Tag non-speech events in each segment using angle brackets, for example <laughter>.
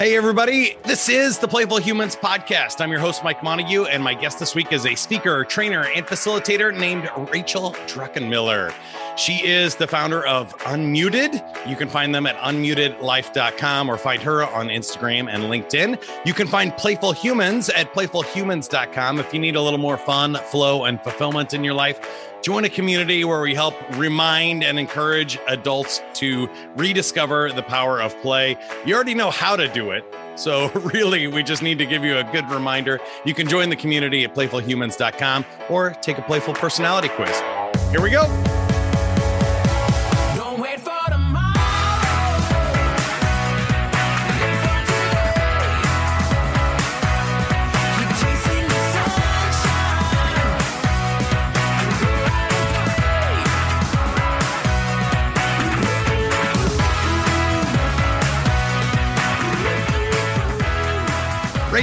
Hey, everybody. This is the Playful Humans Podcast. I'm your host, Mike Montague, and my guest this week is a speaker, trainer, and facilitator named Rachel Druckenmiller. She is the founder of Unmuted. You can find them at unmutedlife.com or find her on Instagram and LinkedIn. You can find Playful Humans at playfulhumans.com if you need a little more fun, flow, and fulfillment in your life. Join a community where we help remind and encourage adults to rediscover the power of play. You already know how to do it. So, <laughs> really, we just need to give you a good reminder. You can join the community at playfulhumans.com or take a playful personality quiz. Here we go.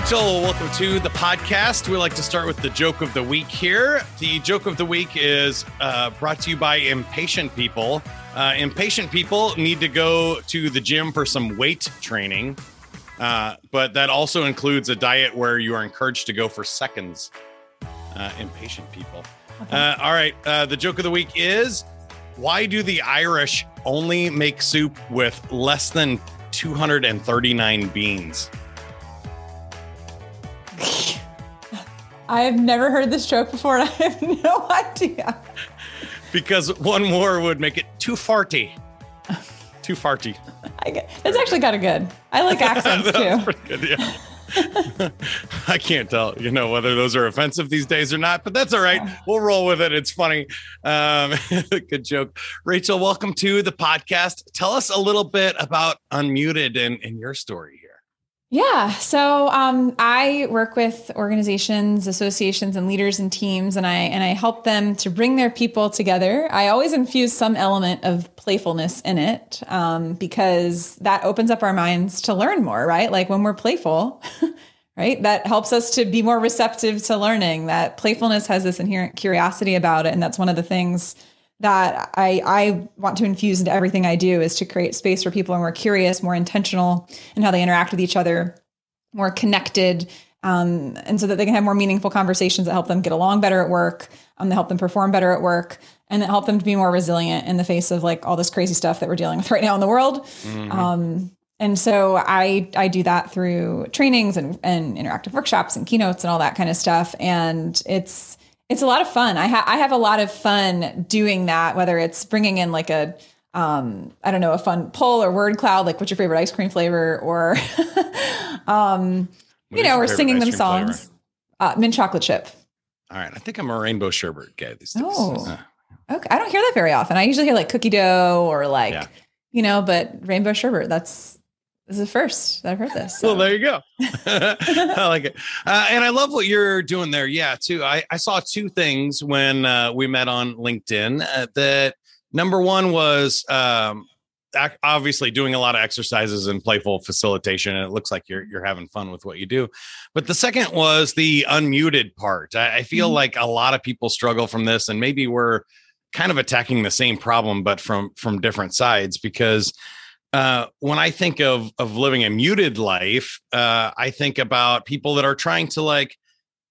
Rachel, welcome to the podcast. We like to start with the joke of the week here. The joke of the week is uh, brought to you by impatient people. Uh, impatient people need to go to the gym for some weight training, uh, but that also includes a diet where you are encouraged to go for seconds. Uh, impatient people. Okay. Uh, all right. Uh, the joke of the week is why do the Irish only make soup with less than 239 beans? <laughs> I've never heard this joke before, and I have <laughs> no idea. because one more would make it too farty. Too farty. I get, that's actually kind of good. I like <laughs> accents too. Pretty good, yeah. I can't tell, you know, whether those are offensive these days or not, but that's all right. We'll roll with it. It's funny. Um, good joke. Rachel, welcome to the podcast. Tell us a little bit about Unmuted and, and your story here. Yeah. So um, I work with organizations, associations, and leaders and teams, and I and I help them to bring their people together. I always infuse some element of playfulness in it um, because that opens up our minds to learn more. Right? Like when we're playful. <laughs> right? That helps us to be more receptive to learning. That playfulness has this inherent curiosity about it. And that's one of the things that I, I want to infuse into everything I do is to create space where people are more curious, more intentional in how they interact with each other, more connected, um, and so that they can have more meaningful conversations that help them get along better at work, um, that help them perform better at work, and that help them to be more resilient in the face of like all this crazy stuff that we're dealing with <laughs> right now in the world. Mm-hmm. Um, and so I I do that through trainings and, and interactive workshops and keynotes and all that kind of stuff. And it's it's a lot of fun. I, ha- I have a lot of fun doing that, whether it's bringing in like a, um, I don't know, a fun poll or word cloud, like what's your favorite ice cream flavor, or, <laughs> um, you know, we're singing them songs. Uh, mint chocolate chip. All right, I think I'm a rainbow sherbet guy these days. Oh, uh. okay. I don't hear that very often. I usually hear like cookie dough or like, yeah. you know, but rainbow sherbet. That's this is the first that I've heard this. So. Well, there you go. <laughs> <laughs> I like it. Uh, and I love what you're doing there. Yeah, too. I, I saw two things when uh, we met on LinkedIn. Uh, that number one was um, obviously doing a lot of exercises and playful facilitation. And it looks like you're, you're having fun with what you do. But the second was the unmuted part. I, I feel mm-hmm. like a lot of people struggle from this, and maybe we're kind of attacking the same problem, but from from different sides because uh, when I think of of living a muted life, uh, I think about people that are trying to like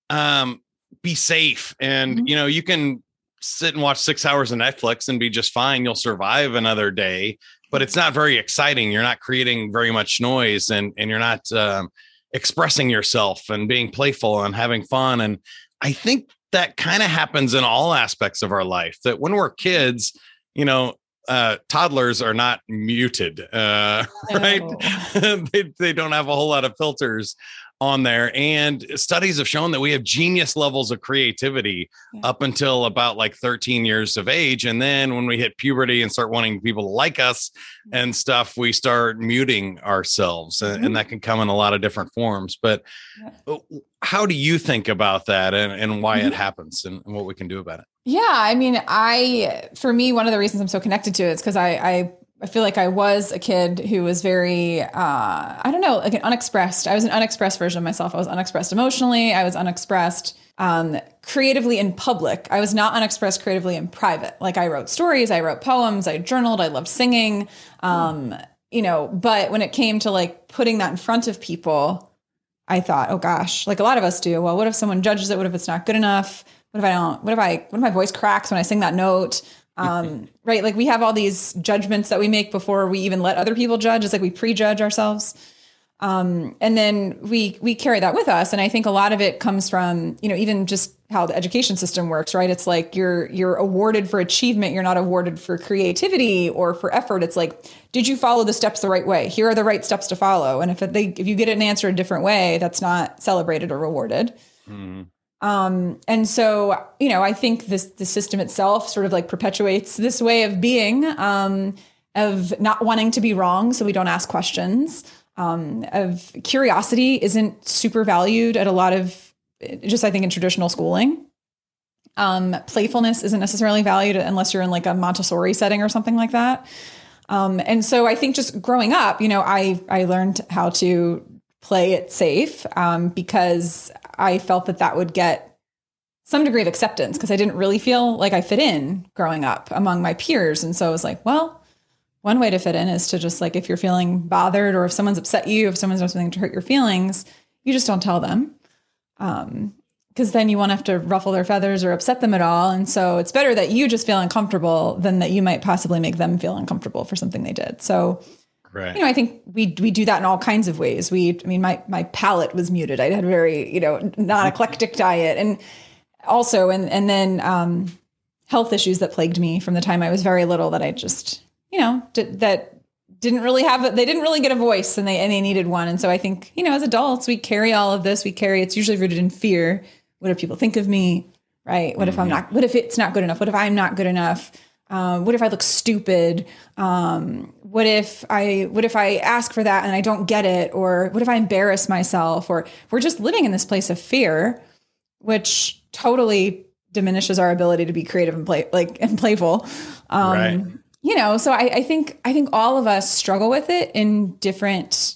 um, be safe, and mm-hmm. you know, you can sit and watch six hours of Netflix and be just fine. You'll survive another day, but it's not very exciting. You're not creating very much noise, and and you're not um, expressing yourself and being playful and having fun. And I think that kind of happens in all aspects of our life. That when we're kids, you know, uh, toddlers are not muted, uh, <laughs> right? <laughs> they, they don't have a whole lot of filters on there. And studies have shown that we have genius levels of creativity yeah. up until about like 13 years of age. And then when we hit puberty and start wanting people to like us mm-hmm. and stuff, we start muting ourselves. Mm-hmm. And, and, that can come in a lot of different forms. But yeah. how do you think about that and, and why mm-hmm. it happens and, and what we can do about it? Yeah, I mean, I for me, one of the reasons I'm so connected to it is because I, I I feel like I was a kid who was very, uh, I don't know, like an unexpressed. I was an unexpressed version of myself. I was unexpressed emotionally. I was unexpressed um, creatively in public. I was not unexpressed creatively in private. Like I wrote stories, I wrote poems, I journaled, I loved singing. Um, you know, but when it came to like putting that in front of people, I thought, oh gosh, like a lot of us do. Well, what if someone judges it? What if it's not good enough? What if I don't? What if I? What if my voice cracks when I sing that note? Um, <laughs> right? Like we have all these judgments that we make before we even let other people judge. It's like we prejudge ourselves. Um, and then we we carry that with us. And I think a lot of it comes from, you know, even just how the education system works, right? It's like you're you're awarded for achievement, you're not awarded for creativity or for effort. It's like, did you follow the steps the right way? Here are the right steps to follow. And if they if you get an answer a different way, that's not celebrated or rewarded. Mm-hmm. Um, and so, you know, I think this the system itself sort of like perpetuates this way of being, um, of not wanting to be wrong, so we don't ask questions um, of curiosity isn't super valued at a lot of just I think in traditional schooling. Um, playfulness isn't necessarily valued unless you're in like a Montessori setting or something like that. Um, and so I think just growing up, you know, I I learned how to play it safe um, because I felt that that would get some degree of acceptance because I didn't really feel like I fit in growing up among my peers. And so I was like, well, one way to fit in is to just like if you're feeling bothered or if someone's upset you, if someone's done something to hurt your feelings, you just don't tell them. Um, because then you won't have to ruffle their feathers or upset them at all. And so it's better that you just feel uncomfortable than that you might possibly make them feel uncomfortable for something they did. So, right. you know, I think we we do that in all kinds of ways. We, I mean, my my palate was muted. I had a very you know non eclectic diet, and also, and and then um, health issues that plagued me from the time I was very little that I just you know, that didn't really have a, they didn't really get a voice and they and they needed one. And so I think, you know, as adults, we carry all of this. We carry it's usually rooted in fear. What if people think of me? Right? What if I'm mm-hmm. not what if it's not good enough? What if I'm not good enough? Um, what if I look stupid? Um, what if I what if I ask for that and I don't get it? Or what if I embarrass myself? Or we're just living in this place of fear, which totally diminishes our ability to be creative and play like <laughs> and playful. Um, right you know, so I, I think I think all of us struggle with it in different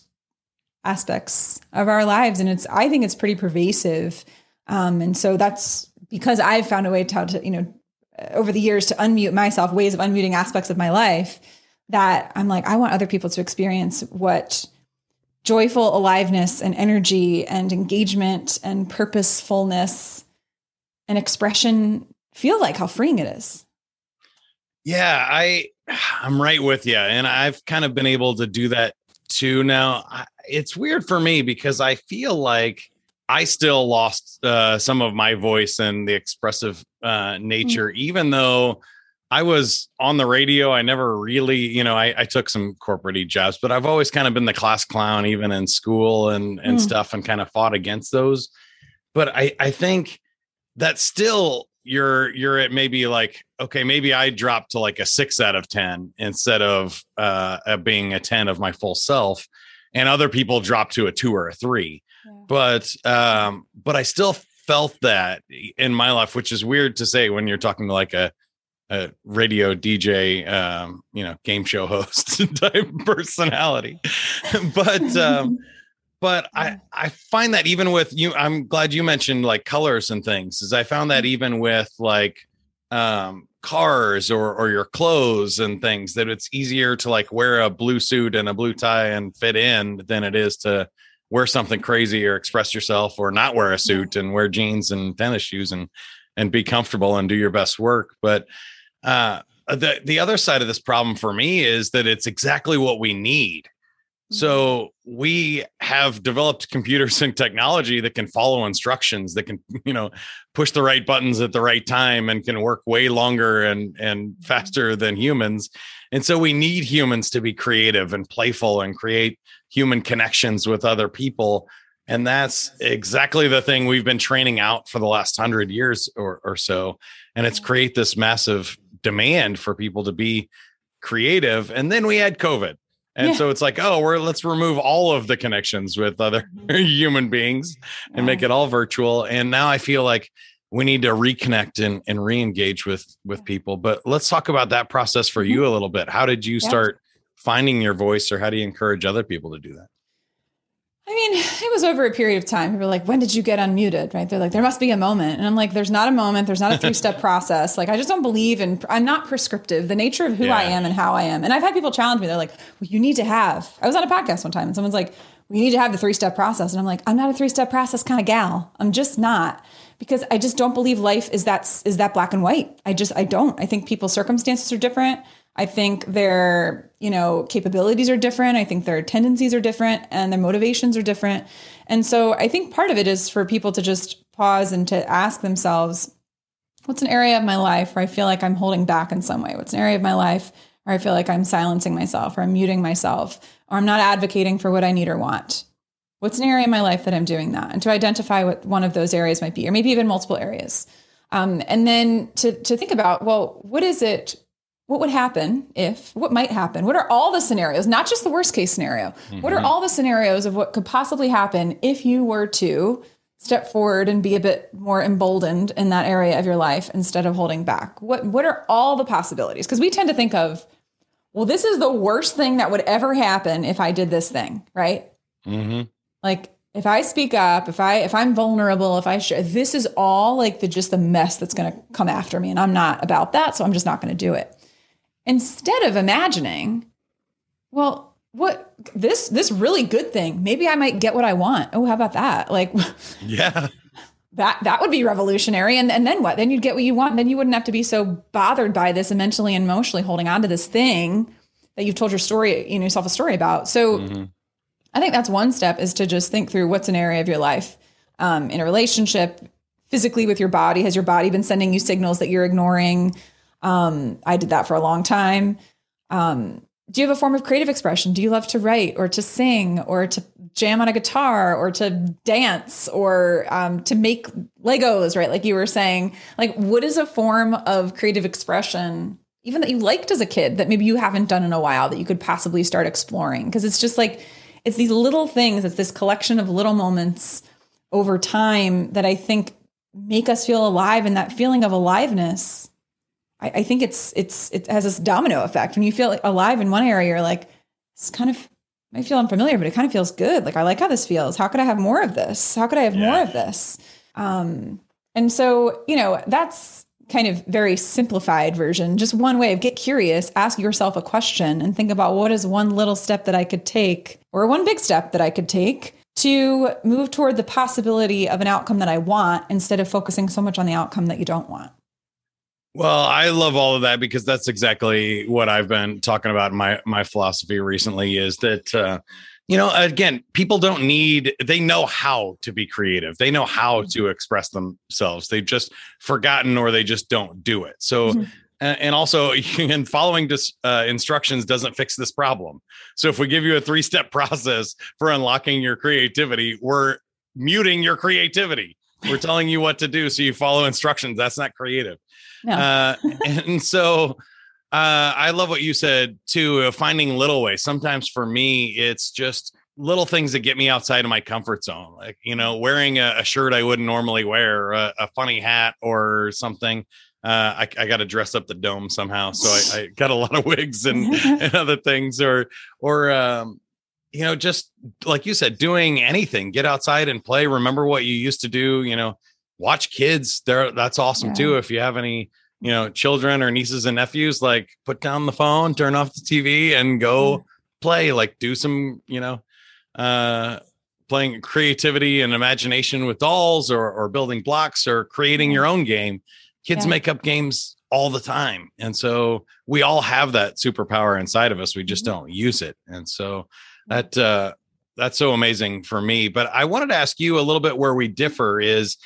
aspects of our lives, and it's I think it's pretty pervasive, um, and so that's because I've found a way to, to you know over the years to unmute myself, ways of unmuting aspects of my life that I'm like I want other people to experience what joyful aliveness and energy and engagement and purposefulness and expression feel like how freeing it is. Yeah, I I'm right with you. And I've kind of been able to do that too. Now, it's weird for me because I feel like I still lost uh, some of my voice and the expressive uh, nature, mm-hmm. even though I was on the radio. I never really, you know, I, I, took some corporate jobs, but I've always kind of been the class clown, even in school and and mm. stuff, and kind of fought against those. But I I think that still you're you're at maybe like okay maybe i dropped to like a six out of ten instead of uh being a 10 of my full self and other people drop to a two or a three yeah. but um but i still felt that in my life which is weird to say when you're talking to like a a radio DJ, um, you know, game show <laughs> host type personality. but um, but I, I find that even with you, I'm glad you mentioned like colors and things, is I found that mm-hmm. even with like um, cars or or your clothes and things, that it's easier to like wear a blue suit and a blue tie and fit in than it is to wear something crazy or express yourself or not wear a suit and wear jeans and tennis shoes and and be comfortable and do your best work. But uh, the the other side of this problem for me is that it's exactly what we need. So we have developed computers and technology that can follow instructions, that can, <laughs> you know, push the right buttons at the right time and can work way longer and and mm-hmm. faster than humans. And so we need humans to be creative and playful and create human connections with other people. And that's exactly the thing we've been training out for the last hundred years or, or so. And it's create this massive demand for people to be creative. And then we had COVID and yeah. so it's like, oh, we're let's remove all of the connections with other <laughs> human beings and make it all virtual. And now I feel like we need to reconnect and, and re-engage with with people. But let's talk about that process for mm-hmm. you a little bit. How did you start finding your voice or how do you encourage other people to do that? I mean, it was over a period of time. People were like, when did you get unmuted? Right. They're like, there must be a moment. And I'm like, there's not a moment. There's not a three step <laughs> process. Like, I just don't believe in, I'm not prescriptive. The nature of who yeah. I am and how I am. And I've had people challenge me. They're like, well, you need to have, I was on a podcast one time and someone's like, we need to have the three step process. And I'm like, I'm not a three step process kind of gal. I'm just not because I just don't believe life is that, is that black and white. I just, I don't. I think people's circumstances are different. I think their, you know, capabilities are different. I think their tendencies are different and their motivations are different. And so I think part of it is for people to just pause and to ask themselves, what's an area of my life where I feel like I'm holding back in some way? What's an area of my life where I feel like I'm silencing myself or I'm muting myself or I'm not advocating for what I need or want? What's an area in my life that I'm doing that? And to identify what one of those areas might be, or maybe even multiple areas. Um, and then to, to think about, well, what is it what would happen if what might happen what are all the scenarios not just the worst case scenario mm-hmm. what are mm-hmm. all the scenarios of what could possibly happen if you were to step forward and be a bit more emboldened in that area of your life instead of holding back what what are all the possibilities because we tend to think of well this is the worst thing that would ever happen if i did this thing right mm-hmm. like if i speak up if i if i'm vulnerable if i share this is all like the just the mess that's going to come after me and i'm not about that so i'm just not going to do it instead of imagining, well, what this this really good thing, maybe I might get what I want. Oh, how about that? Like <laughs> Yeah. That that would be revolutionary. And and then what? Then you'd get what you want. Then you wouldn't have to be so bothered by this and mentally and emotionally holding on to this thing that you've told your story, you know, yourself a story about. So mm-hmm. I think that's one step is to just think through what's an area of your life um, in a relationship, physically with your body. Has your body been sending you signals that you're ignoring? Um, I did that for a long time. Um, do you have a form of creative expression? Do you love to write or to sing or to jam on a guitar or to dance or um, to make Legos, right? Like you were saying, like what is a form of creative expression, even that you liked as a kid that maybe you haven't done in a while that you could possibly start exploring? Because it's just like, it's these little things, it's this collection of little moments over time that I think make us feel alive and that feeling of aliveness I, I think it's it's it has this domino effect. When you feel alive in one area, you're like, it's kind of I feel unfamiliar, but it kind of feels good. Like I like how this feels. How could I have more of this? How could I have yeah. more of this? Um, and so, you know, that's kind of very simplified version. Just one way of get curious, ask yourself a question and think about what is one little step that I could take or one big step that I could take to move toward the possibility of an outcome that I want instead of focusing so much on the outcome that you don't want. Well, I love all of that because that's exactly what I've been talking about. My my philosophy recently is that uh, you know, again, people don't need they know how to be creative. They know how mm-hmm. to express themselves. They've just forgotten or they just don't do it. So mm-hmm. and also <laughs> and following dis, uh, instructions doesn't fix this problem. So if we give you a three step <laughs> process for unlocking your creativity, we're muting your creativity. We're telling you what to do so you follow instructions. That's not creative. No. Uh, <laughs> and so uh, I love what you said too, uh, finding little ways. Sometimes for me, it's just little things that get me outside of my comfort zone. Like, you know, wearing a, a shirt I wouldn't normally wear, a, a funny hat or something. Uh, I, I got to dress up the dome somehow. So I, I got a lot of wigs and, <laughs> and other things or, or, um, you know, just like you said, doing anything, get outside and play. Remember what you used to do, you know, watch kids there that's awesome yeah. too if you have any you know children or nieces and nephews like put down the phone turn off the tv and go mm-hmm. play like do some you know uh playing creativity and imagination with dolls or or building blocks or creating your own game kids yeah. make up games all the time and so we all have that superpower inside of us we just mm-hmm. don't use it and so that uh that's so amazing for me but i wanted to ask you a little bit where we differ is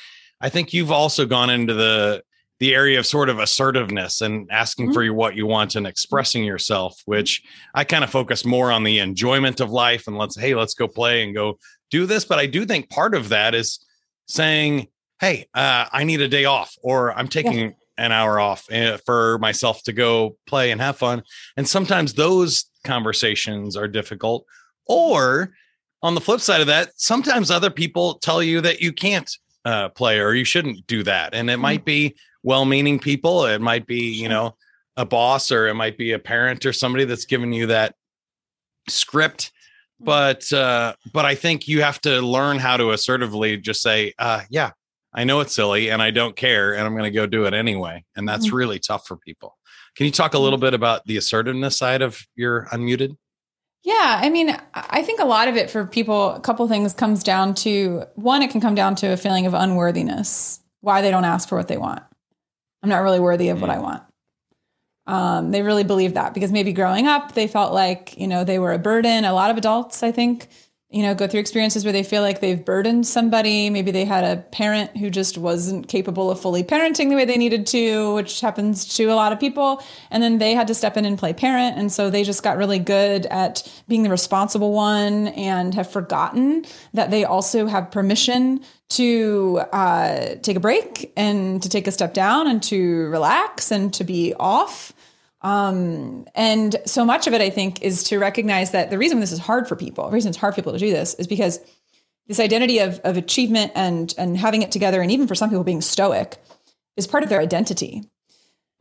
I think you've also gone into the the area of sort of assertiveness and asking mm-hmm. for what you want and expressing yourself, which I kind of focus more on the enjoyment of life and let's hey, let's go play and go do this. But I do think part of that is saying, hey, uh, I need a day off, or I'm taking yeah. an hour off eh, for myself to go play and have fun. And sometimes those conversations are difficult. Or on the flip side of that, sometimes other people tell you that you can't uh, player, or you shouldn't do that. And it might mm. be well-meaning people. It might be, you know, a boss, or it might be a parent or somebody that's given you that script but uh but i think you have to learn how to assertively just say uh yeah i know it's silly and i don't care and i'm going to go do it anyway and that's mm-hmm. really tough for people can you talk a little bit about the assertiveness side of your unmuted yeah, I mean, I think a lot of it for people, a couple things comes down to one, it can come down to a feeling of unworthiness, why they don't ask for what they want. I'm not really worthy of mm. what I want. Um, they really believe that because maybe growing up, they felt like, you know, they were a burden. A lot of adults, I think, you know, go through experiences where they feel like they've burdened somebody. Maybe they had a parent who just wasn't capable of fully parenting the way they needed to, which happens to a lot of people. And then they had to step in and play parent. And so they just got really good at being the responsible one and have forgotten that they also have permission to uh, take a break and to take a step down and to relax and to be off um, and so much of it, I think, is to recognize that the reason this is hard for people, the reason it's hard for people to do this is because this identity of, of achievement and, and having it together, and even for some people being stoic, is part of their identity.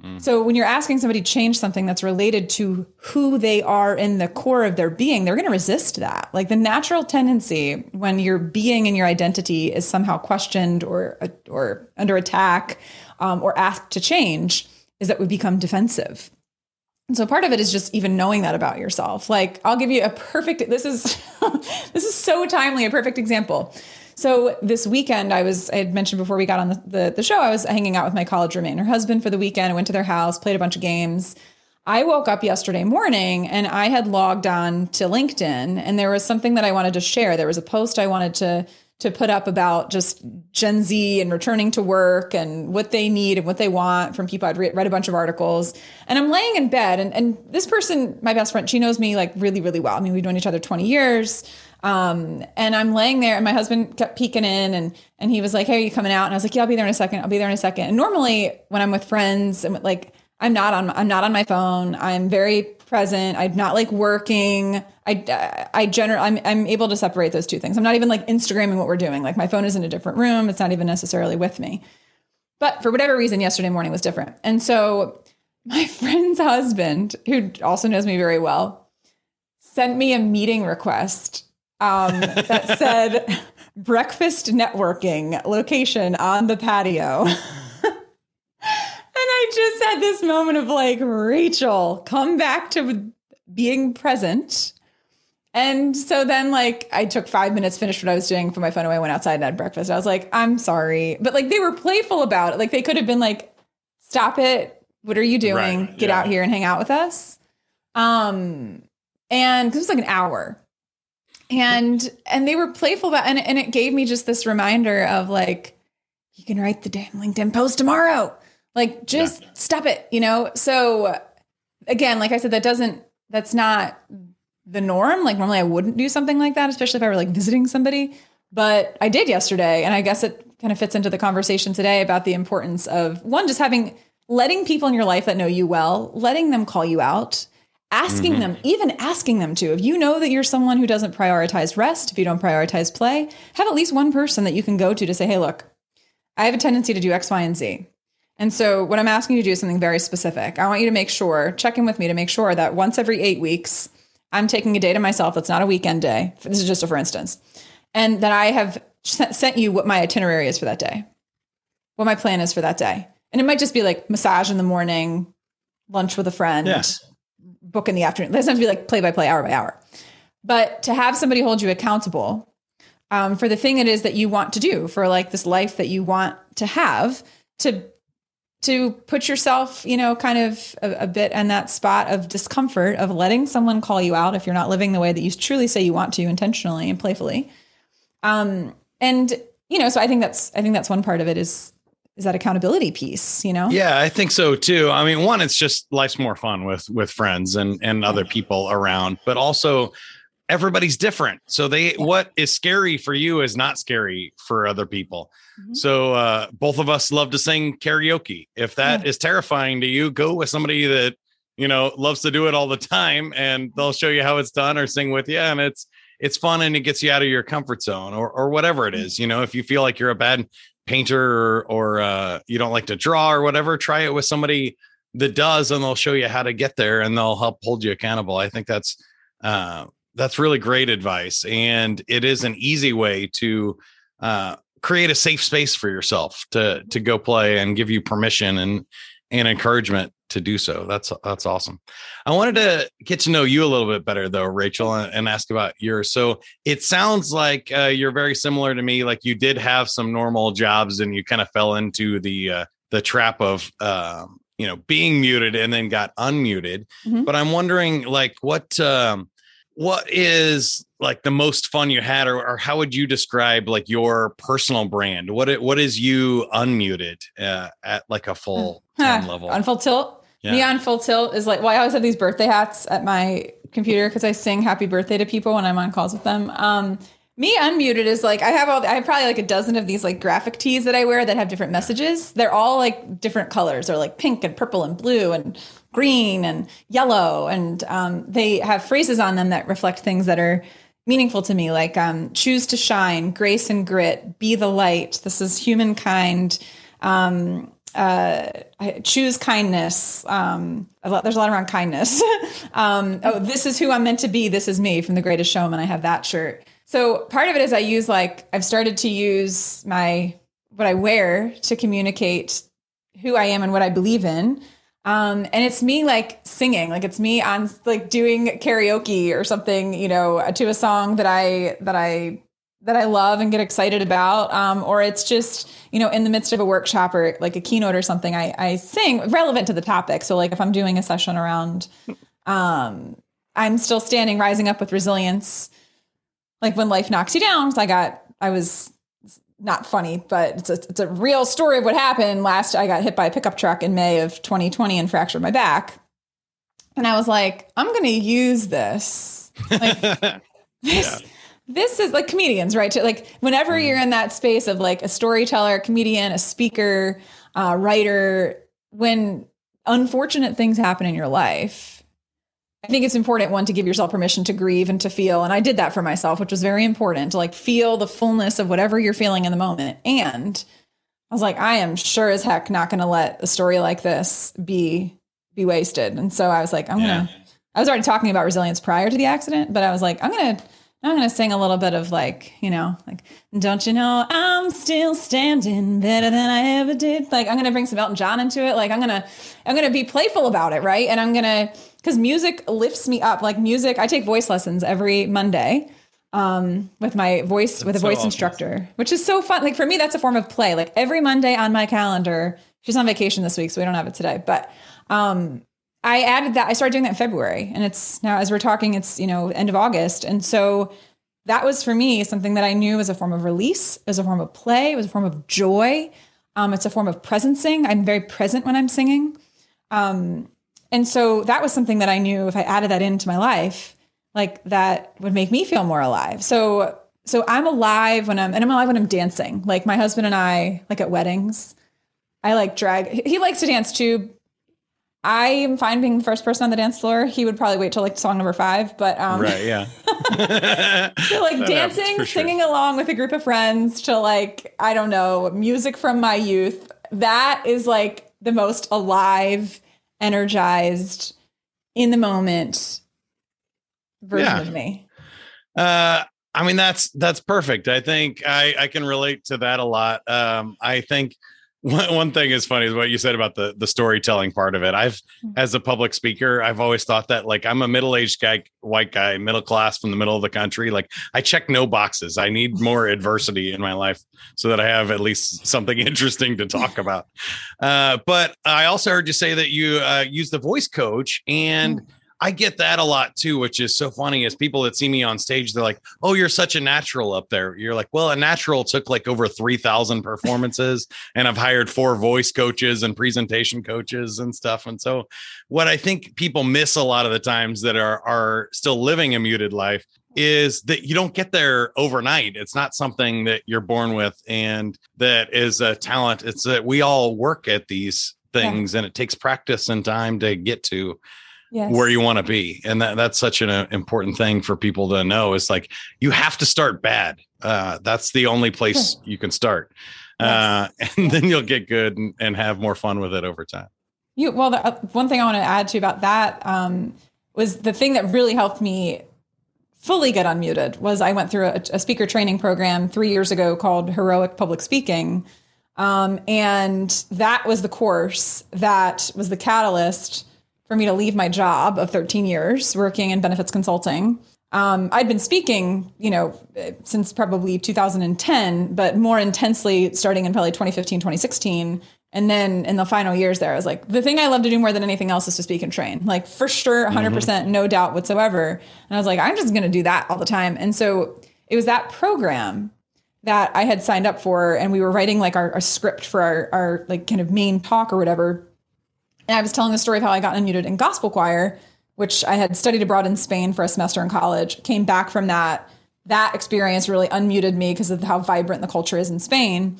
Mm. So when you're asking somebody to change something that's related to who they are in the core of their being, they're going to resist that. Like the natural tendency when your being and your identity is somehow questioned or or under attack um, or asked to change, is that we become defensive. And so part of it is just even knowing that about yourself. Like I'll give you a perfect this is <laughs> this is so timely, a perfect example. So this weekend I was I had mentioned before we got on the, the, the show, I was hanging out with my college roommate and her husband for the weekend. I went to their house, played a bunch of games. I woke up yesterday morning and I had logged on to LinkedIn and there was something that I wanted to share. There was a post I wanted to to put up about just Gen Z and returning to work and what they need and what they want from people. I'd re- read a bunch of articles and I'm laying in bed and, and this person, my best friend, she knows me like really, really well. I mean, we've known each other 20 years. Um, and I'm laying there and my husband kept peeking in and, and he was like, Hey, are you coming out? And I was like, yeah, I'll be there in a second. I'll be there in a second. And normally when I'm with friends and like, I'm not on, I'm not on my phone. I'm very present. I'm not like working. I, I generally, I'm, I'm able to separate those two things. I'm not even like Instagramming what we're doing. Like my phone is in a different room. It's not even necessarily with me. But for whatever reason, yesterday morning was different. And so my <laughs> friend's husband, who also knows me very well, sent me a meeting request um, that <laughs> said breakfast networking location on the patio. <laughs> And I just had this moment of like, Rachel, come back to being present. And so then, like, I took five minutes, finished what I was doing, put my phone away, went outside and had breakfast. I was like, I'm sorry. But like, they were playful about it. Like, they could have been like, stop it. What are you doing? Right, Get yeah. out here and hang out with us. Um, and it was like an hour. And and they were playful about and, and it gave me just this reminder of like, you can write the damn LinkedIn post tomorrow. Like just yeah. stop it, you know? So again, like I said, that doesn't, that's not the norm. Like normally I wouldn't do something like that, especially if I were like visiting somebody. But I did yesterday. And I guess it kind of fits into the conversation today about the importance of one, just having, letting people in your life that know you well, letting them call you out, asking mm-hmm. them, even asking them to. If you know that you're someone who doesn't prioritize rest, if you don't prioritize play, have at least one person that you can go to to say, hey, look, I have a tendency to do X, Y, and Z. And so, what I'm asking you to do is something very specific. I want you to make sure, check in with me to make sure that once every eight weeks, I'm taking a day to myself that's not a weekend day. This is just a for instance. And that I have sent you what my itinerary is for that day, what my plan is for that day. And it might just be like massage in the morning, lunch with a friend, yeah. book in the afternoon. It doesn't have to be like play by play, hour by hour. But to have somebody hold you accountable um, for the thing it is that you want to do, for like this life that you want to have, to to put yourself, you know, kind of a, a, bit in that spot of discomfort of letting someone call you out if you're not living the way that you truly say you want to intentionally and playfully. Um, and you know, so I think that's I think that's one part of it is is that accountability piece, you know? Yeah, I think so too. I mean, one, it's just life's more fun with with friends and and other people around, but also everybody's different. So they what is scary for you is not scary for other people. Mm-hmm. So uh, both of us love to sing karaoke. If that yeah. is terrifying to you, go with somebody that you know loves to do it all the time, and they'll show you how it's done or sing with you, and it's it's fun and it gets you out of your comfort zone or or whatever it is. You know, if you feel like you're a bad painter or, or uh, you don't like to draw or whatever, try it with somebody that does, and they'll show you how to get there, and they'll help hold you accountable. I think that's uh, that's really great advice, and it is an easy way to uh, create a safe space for yourself to to go play and give you permission and and encouragement to do so. That's that's awesome. I wanted to get to know you a little bit better though, Rachel, and, and ask about yours. So it sounds like uh, you're very similar to me. Like you did have some normal jobs, and you kind of fell into the uh, the trap of um, you know being muted and then got unmuted. Mm-hmm. But I'm wondering, like, what um, what is like the most fun you had or, or, how would you describe like your personal brand what it, what is you unmuted uh, at like a full huh. level on full tilt yeah. me on full tilt is like well i always have these birthday hats at my computer because i sing happy birthday to people when i'm on calls with them um, me unmuted is like I have all I have probably like a dozen of these like graphic tees that I wear that have different messages. They're all like different colors. They're like pink and purple and blue and green and yellow, and um, they have phrases on them that reflect things that are meaningful to me, like um, choose to shine, grace and grit, be the light. This is humankind. Um, uh, choose kindness. Um, there's a lot around kindness. <laughs> um, oh, this is who I'm meant to be. This is me from The Greatest Showman. I have that shirt. So part of it is I use like I've started to use my what I wear to communicate who I am and what I believe in. Um, and it's me like singing, like it's me on like doing karaoke or something, you know, to a song that I that I that I love and get excited about, um, or it's just you know in the midst of a workshop or like a keynote or something, I, I sing relevant to the topic. So like if I'm doing a session around, um, I'm still standing, rising up with resilience, like when life knocks you down. So I got I was not funny, but it's a, it's a real story of what happened. Last, I got hit by a pickup truck in May of 2020 and fractured my back. And I was like, I'm going to use this. Like, <laughs> this, yeah. this is like comedians, right? Like, whenever mm. you're in that space of like a storyteller, a comedian, a speaker, a writer, when unfortunate things happen in your life, I think it's important one to give yourself permission to grieve and to feel. And I did that for myself, which was very important to like feel the fullness of whatever you're feeling in the moment. And I was like, I am sure as heck not going to let a story like this be be wasted. And so I was like, I'm yeah. gonna. I was already talking about resilience prior to the accident, but I was like, I'm gonna. I'm gonna sing a little bit of like, you know, like, don't you know I'm still standing better than I ever did. Like, I'm gonna bring some Elton John into it. Like, I'm gonna, I'm gonna be playful about it, right? And I'm gonna because music lifts me up. Like music, I take voice lessons every Monday um, with my voice that's with a voice so instructor, which is so fun. Like for me, that's a form of play. Like every Monday on my calendar. She's on vacation this week, so we don't have it today. But um, I added that. I started doing that in February, and it's now as we're talking, it's you know end of August, and so that was for me something that I knew was a form of release, as a form of play, it was a form of joy. Um, it's a form of presencing. I'm very present when I'm singing. Um, and so that was something that I knew if I added that into my life, like that would make me feel more alive. So so I'm alive when I'm and I'm alive when I'm dancing. Like my husband and I, like at weddings, I like drag. He likes to dance too. I am fine being the first person on the dance floor. He would probably wait till like song number five, but um, right, yeah. <laughs> so like dancing, sure. singing along with a group of friends to like I don't know music from my youth. That is like the most alive energized in the moment version yeah. of me. Uh, I mean, that's that's perfect. I think I I can relate to that a lot. Um, I think one, one thing is funny is what you said about the the storytelling part of it. I've mm-hmm. as a public speaker, I've always thought that like I'm a middle-aged guy, white guy, middle class from the middle of the country. Like I check no boxes. I need more <laughs> adversity in my life so that I have at least something interesting to talk about. Uh, but I also heard you say that you uh, use the voice coach and mm-hmm I get that a lot too, which is so funny. As people that see me on stage, they're like, "Oh, you're such a natural up there." You're like, "Well, a natural took like over three thousand performances, <laughs> and I've hired four voice coaches and presentation coaches and stuff." And so, what I think people miss a lot of the times that are are still living a muted life is that you don't get there overnight. It's not something that you're born with, and that is a talent. It's that we all work at these things, yeah. and it takes practice and time to get to yes. where you want to be. And that, that's such an uh, important thing for people to know. It's like you have to start bad. Uh, that's the only place you can start. Uh, <laughs> and then you'll get good and, and, have more fun with it over time. You well, the, uh, one thing I want to add to about that um, was the thing that really helped me fully get unmuted was I went through a, a speaker training program three years ago called Heroic Public Speaking. Um, and that was the course that was the catalyst for me to leave my job of 13 years working in benefits consulting. Um, I'd been speaking, you know, since probably 2010, but more intensely starting in probably 2015, 2016. And then in the final years there, I was like, the thing I love to do more than anything else is to speak and train. Like for sure, 100%, mm-hmm. no doubt whatsoever. And I was like, I'm just going to do that all the time. And so it was that program that I had signed up for, and we were writing like our, our script for our, our like kind of main talk or whatever. And I was telling the story of how I got unmuted in gospel choir, which I had studied abroad in Spain for a semester in college, came back from that. That experience really unmuted me because of how vibrant the culture is in Spain.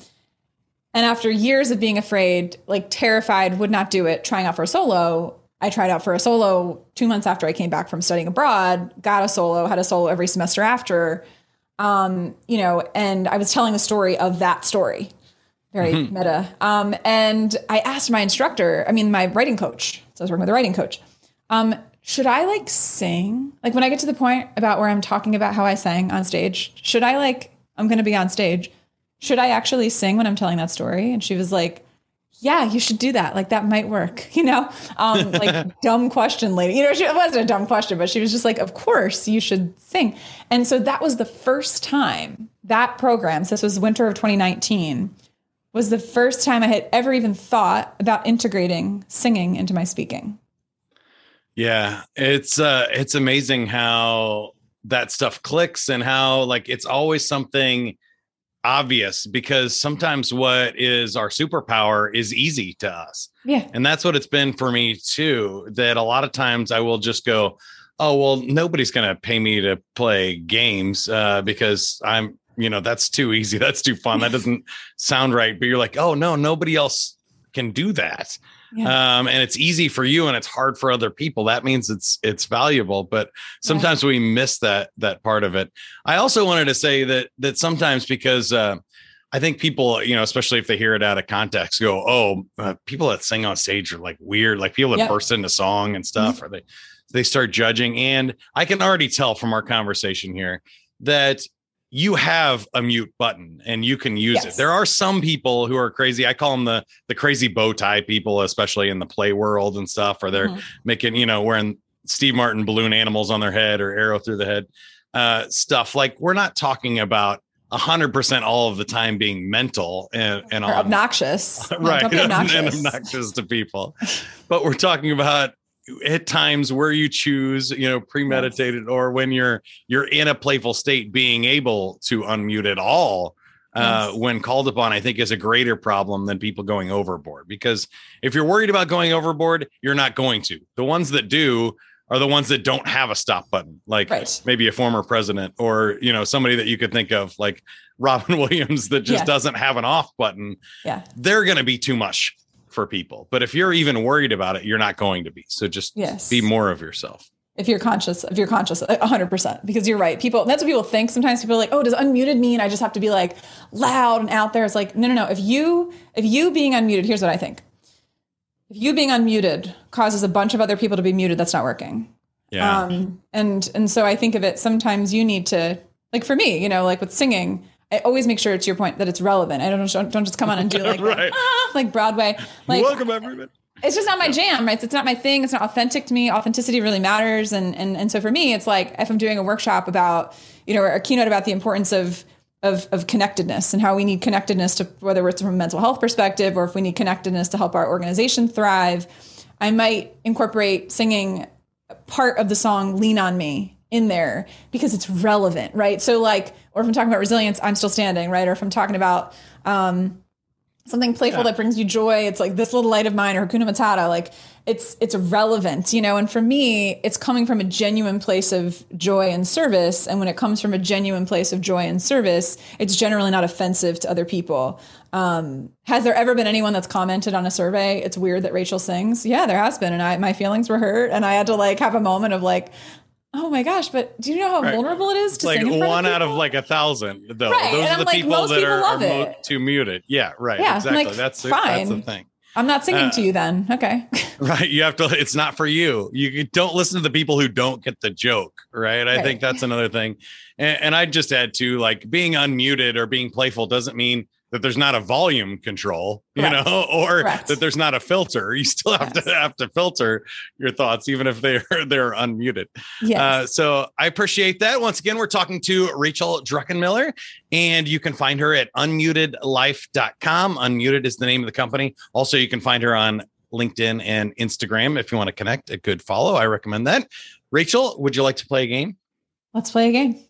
And after years of being afraid, like terrified, would not do it, trying out for a solo, I tried out for a solo two months after I came back from studying abroad, got a solo, had a solo every semester after. Um, you know, and I was telling the story of that story, very mm-hmm. meta. Um, and I asked my instructor, I mean, my writing coach, so I was working with a writing coach, um, should I like sing? Like when I get to the point about where I'm talking about how I sang on stage, should I like, I'm going to be on stage should I actually sing when I'm telling that story? And she was like, yeah, you should do that. Like that might work, <laughs> you know? Um, like <laughs> dumb question lady. You know, she, it wasn't a dumb question, but she was just like, of course you should sing. And so that was the first time that program, so this was winter of 2019, was the first time I had ever even thought about integrating singing into my speaking. Yeah, it's uh it's amazing how that stuff clicks and how like it's always something obvious because sometimes what is our superpower is easy to us. Yeah. And that's what it's been for me too. That a lot of times I will just go, oh, well, nobody's going to pay me to play games uh, because I'm, you know, that's too easy. <laughs> That's too fun. That doesn't sound right. But you're like, oh, no, nobody else can do that yeah. um, and it's easy for you and it's hard for other people that means it's it's valuable but sometimes right. we miss that that part of it i also wanted to say that that sometimes because uh, I think people, you know, especially if they hear it out of context, go, "Oh, uh, people that sing on stage are like weird, like people that yep. burst into song and stuff." Mm-hmm. Or they they start judging, and I can already tell from our conversation here that you have a mute button and you can use yes. it. There are some people who are crazy. I call them the the crazy bow tie people, especially in the play world and stuff, or they're mm-hmm. making, you know, wearing Steve Martin balloon animals on their head or arrow through the head. Uh, stuff like we're not talking about hundred percent all of the time being mental and, and obnoxious, <laughs> right? <laughs> Obnoxious. and obnoxious to people. But we're talking about at times where you choose you know premeditated yes. or when you're you're in a playful state being able to unmute at all uh, yes. when called upon i think is a greater problem than people going overboard because if you're worried about going overboard you're not going to the ones that do are the ones that don't have a stop button like right. maybe a former president or you know somebody that you could think of like <laughs> robin williams that just yeah. doesn't have an off button yeah they're going to be too much for people. But if you're even worried about it, you're not going to be. So just yes. be more of yourself. If you're conscious, if you're conscious, 100%, because you're right. People, that's what people think. Sometimes people are like, oh, does unmuted mean I just have to be like loud and out there? It's like, no, no, no. If you, if you being unmuted, here's what I think. If you being unmuted causes a bunch of other people to be muted, that's not working. Yeah. Um, and, and so I think of it, sometimes you need to, like for me, you know, like with singing, I always make sure it's your point that it's relevant. I don't don't, don't just come on and do <laughs> like right. ah, like Broadway. Like welcome everybody. It's just not my jam, right? It's not my thing. It's not authentic to me. Authenticity really matters, and and and so for me, it's like if I'm doing a workshop about you know a keynote about the importance of of, of connectedness and how we need connectedness to whether it's from a mental health perspective or if we need connectedness to help our organization thrive. I might incorporate singing part of the song "Lean on Me" in there because it's relevant, right? So like, or if I'm talking about resilience, I'm still standing, right? Or if I'm talking about um, something playful yeah. that brings you joy, it's like this little light of mine or Hakuna Matata, like it's it's relevant, you know. And for me, it's coming from a genuine place of joy and service. And when it comes from a genuine place of joy and service, it's generally not offensive to other people. Um, has there ever been anyone that's commented on a survey? It's weird that Rachel sings. Yeah, there has been, and I my feelings were hurt, and I had to like have a moment of like, Oh my gosh! But do you know how right. vulnerable it is to sing? like one out of like a thousand? Though right. those and are the like, people that people are, are too muted. Yeah, right. Yeah, exactly. Like, that's the, fine. that's the thing. I'm not singing uh, to you then. Okay. <laughs> right. You have to, it's not for you. You don't listen to the people who don't get the joke. Right. I right. think that's another thing. And, and I just add to like being unmuted or being playful doesn't mean that there's not a volume control, you Correct. know, <laughs> or Correct. that there's not a filter. You still have yes. to have to filter your thoughts, even if they're <laughs> they're unmuted. Yes. Uh, so I appreciate that. Once again, we're talking to Rachel Druckenmiller, and you can find her at unmutedlife.com. Unmuted is the name of the company. Also, you can find her on LinkedIn and Instagram if you want to connect. A good follow. I recommend that. Rachel, would you like to play a game? Let's play a game.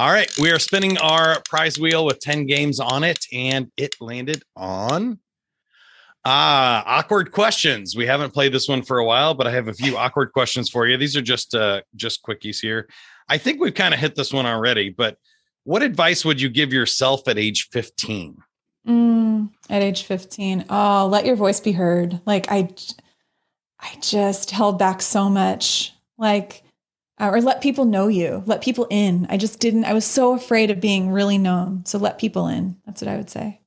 All right, we are spinning our prize wheel with 10 games on it, and it landed on ah awkward questions. We haven't played this one for a while, but I have a few awkward questions for you. These are just uh just quickies here. I think we've kind of hit this one already, but what advice would you give yourself at age 15? Mm, at age 15. Oh, let your voice be heard. Like I I just held back so much. Like uh, or let people know you, let people in. I just didn't, I was so afraid of being really known. So let people in. That's what I would say.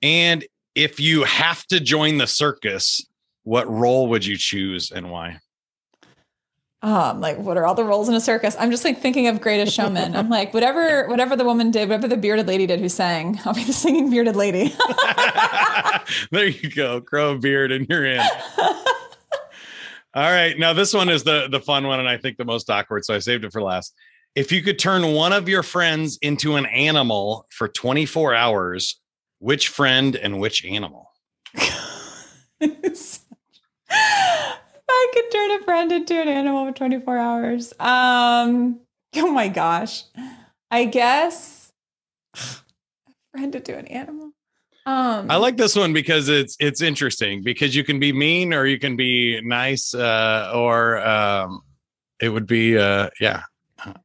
And if you have to join the circus, what role would you choose and why? Um, like what are all the roles in a circus? I'm just like thinking of Greatest Showman. I'm like whatever, <laughs> whatever the woman did, whatever the bearded lady did who sang, I'll be the singing bearded lady. <laughs> there you go, grow a beard and you're in. <laughs> All right. Now this one is the the fun one and I think the most awkward, so I saved it for last. If you could turn one of your friends into an animal for 24 hours, which friend and which animal? <laughs> I could turn a friend into an animal for 24 hours. Um, <laughs> oh my gosh. I guess <sighs> a friend into an animal. Um, I like this one because it's it's interesting because you can be mean or you can be nice uh, or um, it would be uh, yeah.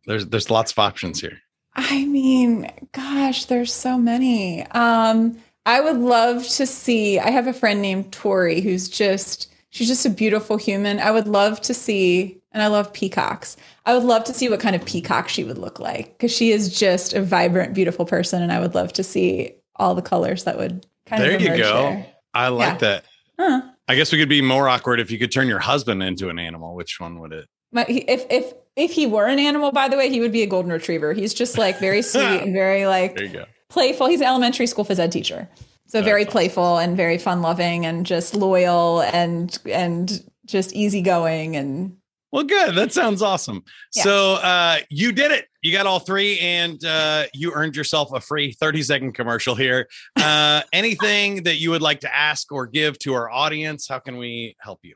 There's there's lots of options here. I mean, gosh, there's so many. Um, I would love to see. I have a friend named Tori who's just she's just a beautiful human. I would love to see, and I love peacocks. I would love to see what kind of peacock she would look like because she is just a vibrant, beautiful person, and I would love to see all the colors that would kind there of There you go there. i like yeah. that huh. i guess we could be more awkward if you could turn your husband into an animal which one would it but if if if he were an animal by the way he would be a golden retriever he's just like very <laughs> sweet and very like there you go. playful he's an elementary school phys ed teacher so That's very awesome. playful and very fun loving and just loyal and and just easygoing and well, good. That sounds awesome. Yeah. So uh, you did it. You got all three, and uh, you earned yourself a free 30 second commercial here. Uh, <laughs> anything that you would like to ask or give to our audience? How can we help you?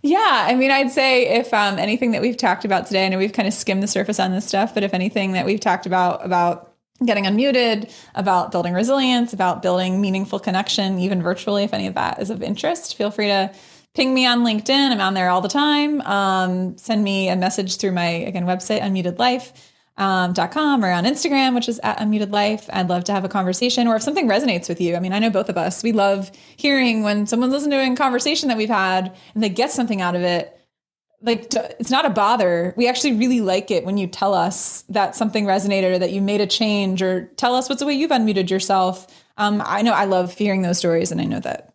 Yeah, I mean, I'd say if um, anything that we've talked about today, I know we've kind of skimmed the surface on this stuff, but if anything that we've talked about, about getting unmuted, about building resilience, about building meaningful connection, even virtually, if any of that is of interest, feel free to ping me on LinkedIn. I'm on there all the time. Um, send me a message through my, again, website, unmutedlife.com um, or on Instagram, which is at unmuted life. I'd love to have a conversation or if something resonates with you. I mean, I know both of us, we love hearing when someone's listening to a conversation that we've had and they get something out of it. Like it's not a bother. We actually really like it when you tell us that something resonated or that you made a change or tell us what's the way you've unmuted yourself. Um, I know I love hearing those stories and I know that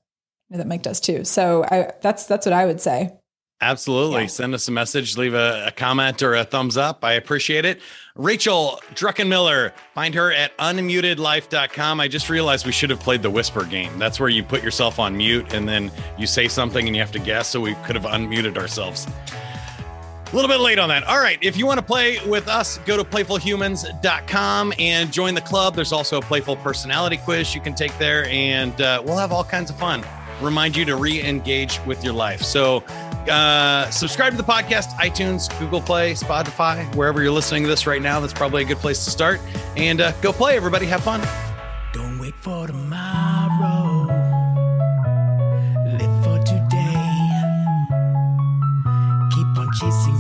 that Mike does too. So I, that's that's what I would say. Absolutely. Yeah. Send us a message, leave a, a, comment or a thumbs up. I appreciate it. Rachel Druckenmiller, find her at unmutedlife.com. I just realized we should have played the whisper game. That's where you put yourself on mute and then you say something and you have to guess. So we could have unmuted ourselves. A little bit late on that. All right. If you want to play with us, go to playfulhumans.com and join the club. There's also a playful personality quiz you can take there, and uh, we'll have all kinds of fun remind you to re engage with your life. So, uh, subscribe to the podcast, iTunes, Google Play, Spotify, wherever you're listening to this right now. That's probably a good place to start. And uh, go play, everybody. Have fun. Don't wait for tomorrow. Live for today. Keep on chasing.